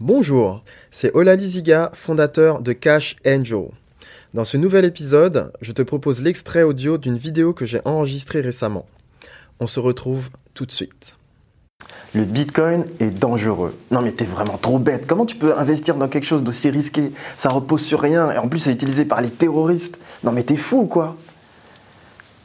Bonjour, c'est Olali Ziga, fondateur de Cash Angel. Dans ce nouvel épisode, je te propose l'extrait audio d'une vidéo que j'ai enregistrée récemment. On se retrouve tout de suite. Le Bitcoin est dangereux. Non mais t'es vraiment trop bête. Comment tu peux investir dans quelque chose d'aussi risqué? Ça repose sur rien et en plus c'est utilisé par les terroristes. Non mais t'es fou quoi?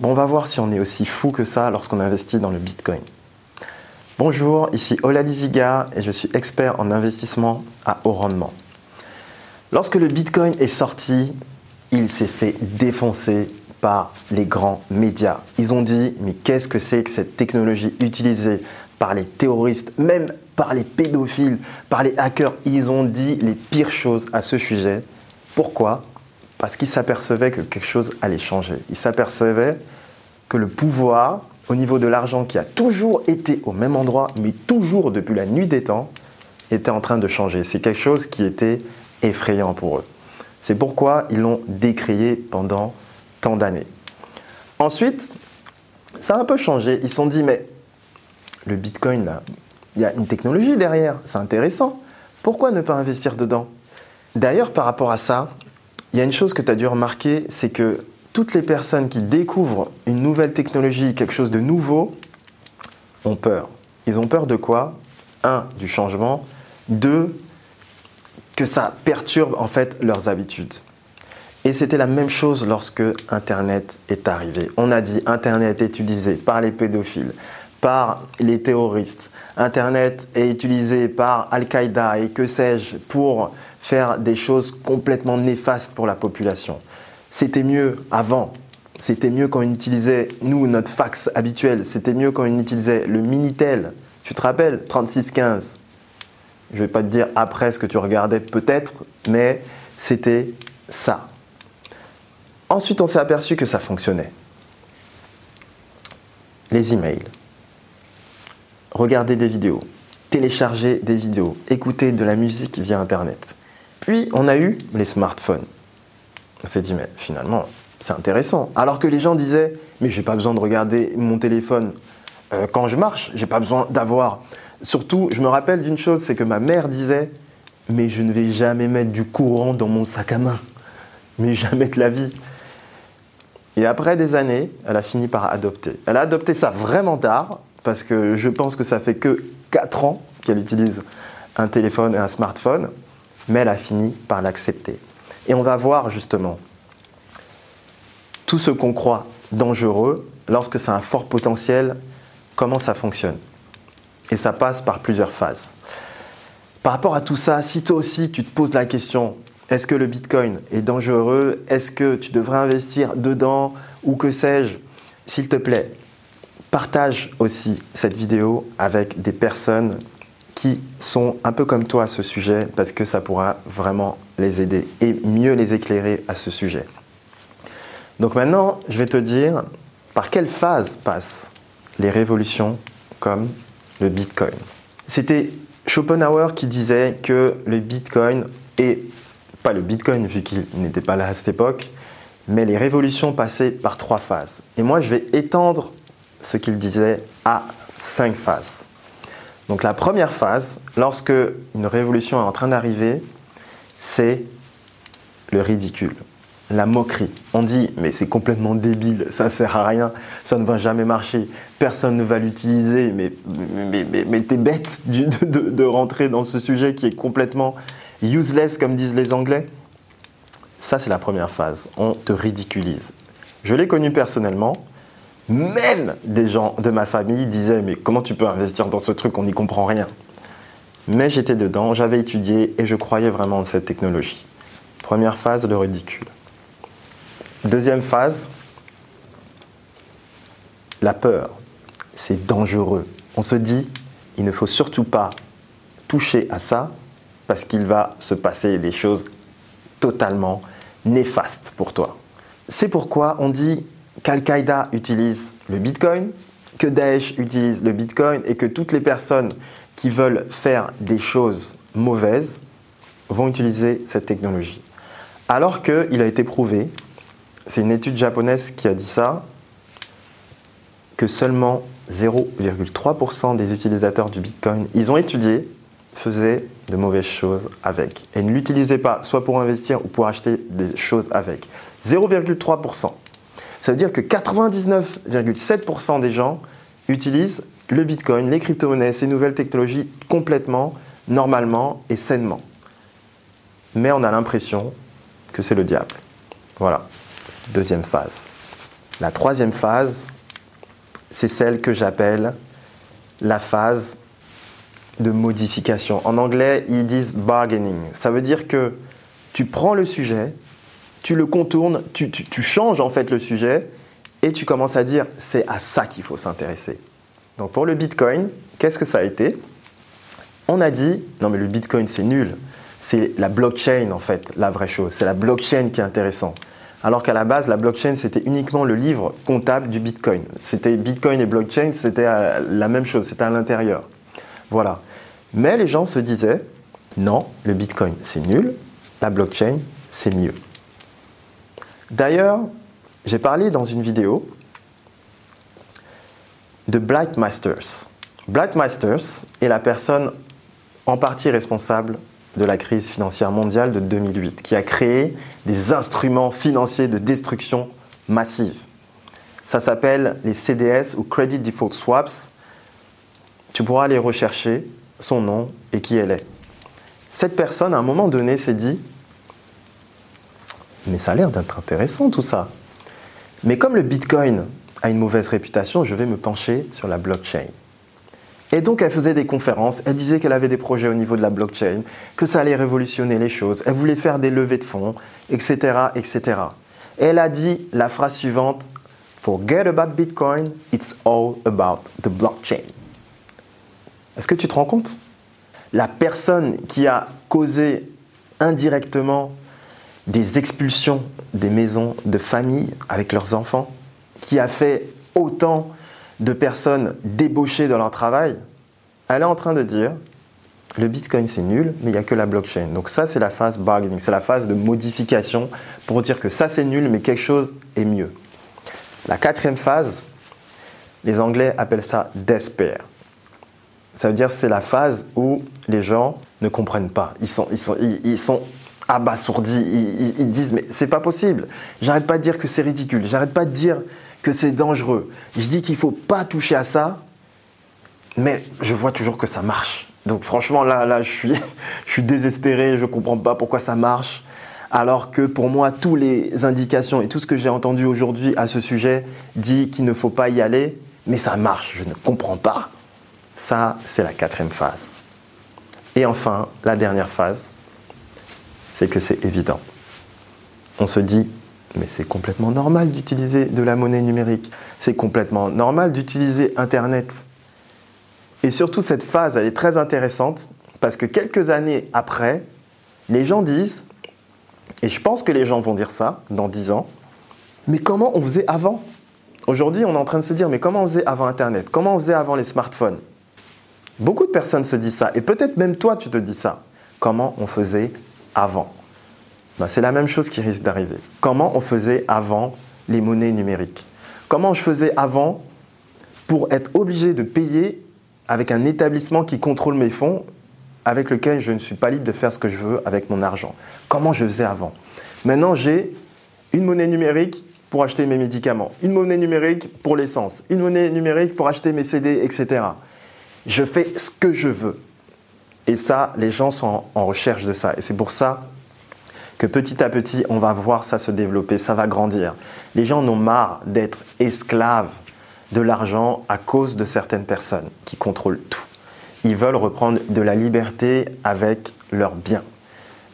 Bon, on va voir si on est aussi fou que ça lorsqu'on investit dans le Bitcoin. Bonjour, ici Ola Liziga et je suis expert en investissement à haut rendement. Lorsque le Bitcoin est sorti, il s'est fait défoncer par les grands médias. Ils ont dit, mais qu'est-ce que c'est que cette technologie utilisée par les terroristes, même par les pédophiles, par les hackers? Ils ont dit les pires choses à ce sujet. Pourquoi? Parce qu'ils s'apercevaient que quelque chose allait changer. Ils s'apercevaient que le pouvoir, au niveau de l'argent qui a toujours été au même endroit, mais toujours depuis la nuit des temps, était en train de changer. C'est quelque chose qui était effrayant pour eux. C'est pourquoi ils l'ont décrié pendant tant d'années. Ensuite, ça a un peu changé. Ils se sont dit, mais le Bitcoin, il y a une technologie derrière, c'est intéressant. Pourquoi ne pas investir dedans? D'ailleurs, par rapport à ça, il y a une chose que tu as dû remarquer, c'est que toutes les personnes qui découvrent une nouvelle technologie, quelque chose de nouveau, ont peur. Ils ont peur de quoi? Un, du changement. Deux, que ça perturbe en fait leurs habitudes. Et c'était la même chose lorsque Internet est arrivé. On a dit Internet est utilisé par les pédophiles, par les terroristes. Internet est utilisé par Al-Qaïda et que sais-je pour faire des choses complètement néfastes pour la population. C'était mieux avant. C'était mieux quand on utilisait, nous, notre fax habituel. C'était mieux quand on utilisait le Minitel. Tu te rappelles 3615 je ne vais pas te dire après ce que tu regardais peut-être, mais c'était ça. Ensuite, on s'est aperçu que ça fonctionnait. Les emails, regarder des vidéos, télécharger des vidéos, écouter de la musique via Internet. Puis, on a eu les smartphones. On s'est dit, mais finalement, c'est intéressant. Alors que les gens disaient, mais j'ai pas besoin de regarder mon téléphone euh, quand je marche, j'ai pas besoin d'avoir Surtout, je me rappelle d'une chose, c'est que ma mère disait Mais je ne vais jamais mettre du courant dans mon sac à main. Mais jamais de la vie. Et après des années, elle a fini par adopter. Elle a adopté ça vraiment tard, parce que je pense que ça fait que 4 ans qu'elle utilise un téléphone et un smartphone, mais elle a fini par l'accepter. Et on va voir justement tout ce qu'on croit dangereux, lorsque c'est un fort potentiel, comment ça fonctionne. Et ça passe par plusieurs phases. Par rapport à tout ça, si toi aussi tu te poses la question, est-ce que le Bitcoin est dangereux? Est-ce que tu devrais investir dedans? Ou que sais-je? S'il te plaît, partage aussi cette vidéo avec des personnes qui sont un peu comme toi à ce sujet parce que ça pourra vraiment les aider et mieux les éclairer à ce sujet. Donc maintenant, je vais te dire par quelle phase passent les révolutions comme le Bitcoin. C'était Schopenhauer qui disait que le Bitcoin, et pas le Bitcoin vu qu'il n'était pas là à cette époque, mais les révolutions passaient par trois phases. Et moi, je vais étendre ce qu'il disait à cinq phases. Donc la première phase, lorsque une révolution est en train d'arriver, c'est le ridicule la moquerie. On dit, mais c'est complètement débile, ça sert à rien, ça ne va jamais marcher, personne ne va l'utiliser, mais, mais, t'es bête de, rentrer dans ce sujet qui est complètement useless, comme disent les Anglais. Ça, c'est la première phase. On te ridiculise. Je l'ai connu personnellement. Même des gens de ma famille disaient, mais comment tu peux investir dans ce truc, on n'y comprend rien. Mais j'étais dedans, j'avais étudié et je croyais vraiment en cette technologie. Première phase, le ridicule. Deuxième phase, la peur. C'est dangereux. On se dit, il ne faut surtout pas toucher à ça parce qu'il va se passer des choses totalement néfastes pour toi. C'est pourquoi on dit qu'Al-Qaïda utilise le Bitcoin, que Daesh utilise le Bitcoin et que toutes les personnes qui veulent faire des choses mauvaises vont utiliser cette technologie. Alors qu'il a été prouvé c'est une étude japonaise qui a dit ça, que seulement 0,3% des utilisateurs du Bitcoin, ils ont étudié faisait de mauvaises choses avec et ne l'utilisait pas soit pour investir ou pour acheter des choses avec. 0,3%. Ça veut dire que 99,7% des gens utilisent le Bitcoin, les crypto-monnaies, ces nouvelles technologies complètement, normalement et sainement. Mais on a l'impression que c'est le diable. Voilà, deuxième phase. La troisième phase, c'est celle que j'appelle la phase de modification. En anglais, ils disent bargaining. Ça veut dire que tu prends le sujet, tu le contournes, tu, changes en fait le sujet et tu commences à dire c'est à ça qu'il faut s'intéresser. Donc pour le Bitcoin, qu'est-ce que ça a été? On a dit non mais le Bitcoin c'est nul. C'est la blockchain en fait, la vraie chose. C'est la blockchain qui est intéressant. Alors qu'à la base, la blockchain, c'était uniquement le livre comptable du Bitcoin. C'était Bitcoin et blockchain, c'était euh, la même chose, c'était à l'intérieur. Voilà. Mais les gens se disaient, non, le Bitcoin, c'est nul, la blockchain, c'est mieux. D'ailleurs, j'ai parlé dans une vidéo de Blight Masters. Blight Masters est la personne en partie responsable de la crise financière mondiale de 2008, qui a créé des instruments financiers de destruction massive. Ça s'appelle les CDS ou Credit Default Swaps. Tu pourras aller rechercher son nom et qui elle est. Cette personne, à un moment donné, s'est dit Mais ça a l'air d'être intéressant tout ça. Mais comme le Bitcoin a une mauvaise réputation, je vais me pencher sur la blockchain. Et donc elle faisait des conférences, elle disait qu'elle avait des projets au niveau de la blockchain, que ça allait révolutionner les choses, elle voulait faire des levées de fonds, etc. etc. Et elle a dit la phrase suivante, Forget about Bitcoin, it's all about the blockchain. Est-ce que tu te rends compte? La personne qui a causé indirectement des expulsions des maisons de famille avec leurs enfants, qui a fait autant de personnes débauchées dans leur travail, elle est en train de dire le Bitcoin c'est nul, mais il n'y a que la blockchain. Donc ça c'est la phase bargaining, c'est la phase de modification pour dire que ça c'est nul, mais quelque chose est mieux. La quatrième phase, les Anglais appellent ça despair. Ça veut dire c'est la phase où les gens ne comprennent pas. Ils sont, ils sont, ils, sont abasourdis. Ils, ils, disent mais c'est pas possible. J'arrête pas de dire que c'est ridicule. J'arrête pas de dire que c'est dangereux. Je dis qu'il faut pas toucher à ça, mais je vois toujours que ça marche. Donc franchement là, là je suis, je suis désespéré. Je comprends pas pourquoi ça marche. Alors que pour moi, toutes les indications et tout ce que j'ai entendu aujourd'hui à ce sujet dit qu'il ne faut pas y aller, mais ça marche. Je ne comprends pas. Ça, c'est la quatrième phase. Et enfin, la dernière phase, c'est que c'est évident. On se dit, mais c'est complètement normal d'utiliser de la monnaie numérique. C'est complètement normal d'utiliser Internet. Et surtout, cette phase, elle est très intéressante parce que quelques années après, les gens disent, et je pense que les gens vont dire ça dans dix ans, mais comment on faisait avant? Aujourd'hui, on est en train de se dire, mais comment on faisait avant Internet? Comment on faisait avant les smartphones? Beaucoup de personnes se disent ça, et peut-être même toi tu te dis ça. Comment on faisait avant? Ben, C'est la même chose qui risque d'arriver. Comment on faisait avant les monnaies numériques? Comment je faisais avant pour être obligé de payer avec un établissement qui contrôle mes fonds, avec lequel je ne suis pas libre de faire ce que je veux avec mon argent? Comment je faisais avant? Maintenant, j'ai une monnaie numérique pour acheter mes médicaments, une monnaie numérique pour l'essence, une monnaie numérique pour acheter mes CD, etc je fais ce que je veux. Et ça, les gens sont en recherche de ça. Et c'est pour ça que petit à petit, on va voir ça se développer, ça va grandir. Les gens en ont marre d'être esclaves de l'argent à cause de certaines personnes qui contrôlent tout. Ils veulent reprendre de la liberté avec leurs biens.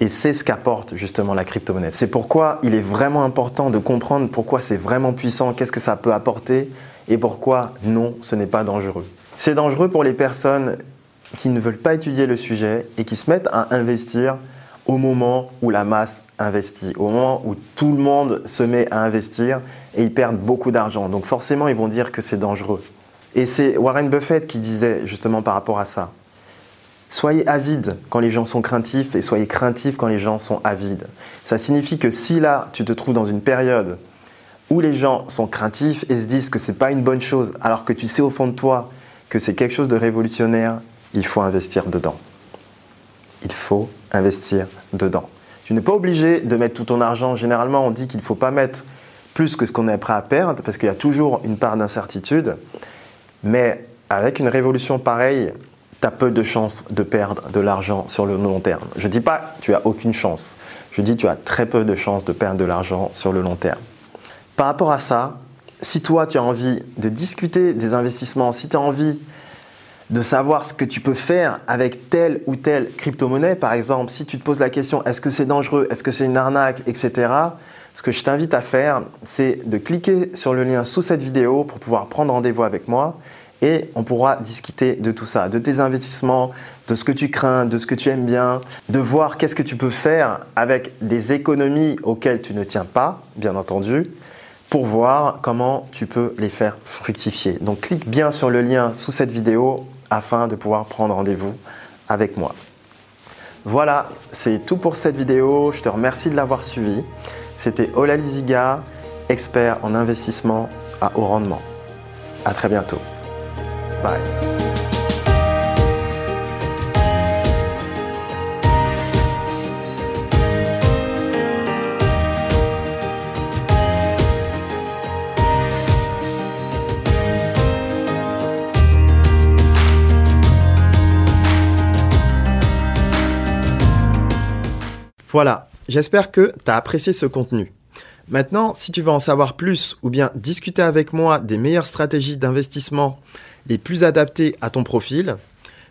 Et c'est ce qu'apporte justement la crypto-monnaie. C'est pourquoi il est vraiment important de comprendre pourquoi c'est vraiment puissant, qu'est-ce que ça peut apporter et pourquoi non, ce n'est pas dangereux. C'est dangereux pour les personnes qui ne veulent pas étudier le sujet et qui se mettent à investir au moment où la masse investit, au moment où tout le monde se met à investir et ils perdent beaucoup d'argent. Donc forcément, ils vont dire que c'est dangereux. Et c'est Warren Buffett qui disait justement par rapport à ça. Soyez avide quand les gens sont craintifs et soyez craintifs quand les gens sont avides. Ça signifie que si là, tu te trouves dans une période où les gens sont craintifs et se disent que ce n'est pas une bonne chose, alors que tu sais au fond de toi que c'est quelque chose de révolutionnaire, il faut investir dedans. il faut investir dedans. Tu n'es pas obligé de mettre tout ton argent. Généralement, on dit qu'il ne faut pas mettre plus que ce qu'on est prêt à perdre parce qu'il y a toujours une part d'incertitude. Mais avec une révolution pareille, tu as peu de chances de perdre de l'argent sur le long terme. Je ne dis pas tu as aucune chance. Je dis tu as très peu de chances de perdre de l'argent sur le long terme. Par rapport à ça, si toi tu as envie de discuter des investissements, si tu as envie de savoir ce que tu peux faire avec telle ou telle crypto-monnaie, par exemple, si tu te poses la question est-ce que c'est dangereux, est-ce que c'est une arnaque, etc., ce que je t'invite à faire, c'est de cliquer sur le lien sous cette vidéo pour pouvoir prendre rendez-vous avec moi et on pourra discuter de tout ça, de tes investissements, de ce que tu crains, de ce que tu aimes bien, de voir qu'est-ce que tu peux faire avec des économies auxquelles tu ne tiens pas, bien entendu, pour voir comment tu peux les faire fructifier. Donc clique bien sur le lien sous cette vidéo afin de pouvoir prendre rendez-vous avec moi. Voilà, c'est tout pour cette vidéo. Je te remercie de l'avoir suivi. C'était Ola Liziga, expert en investissement à haut rendement. À très bientôt. Bye. Voilà, j'espère que tu as apprécié ce contenu. Maintenant, si tu veux en savoir plus ou bien discuter avec moi des meilleures stratégies d'investissement les plus adaptées à ton profil,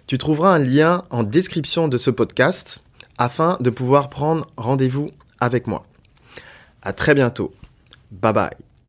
tu trouveras un lien en description de ce podcast afin de pouvoir prendre rendez-vous avec moi. À très bientôt. Bye bye.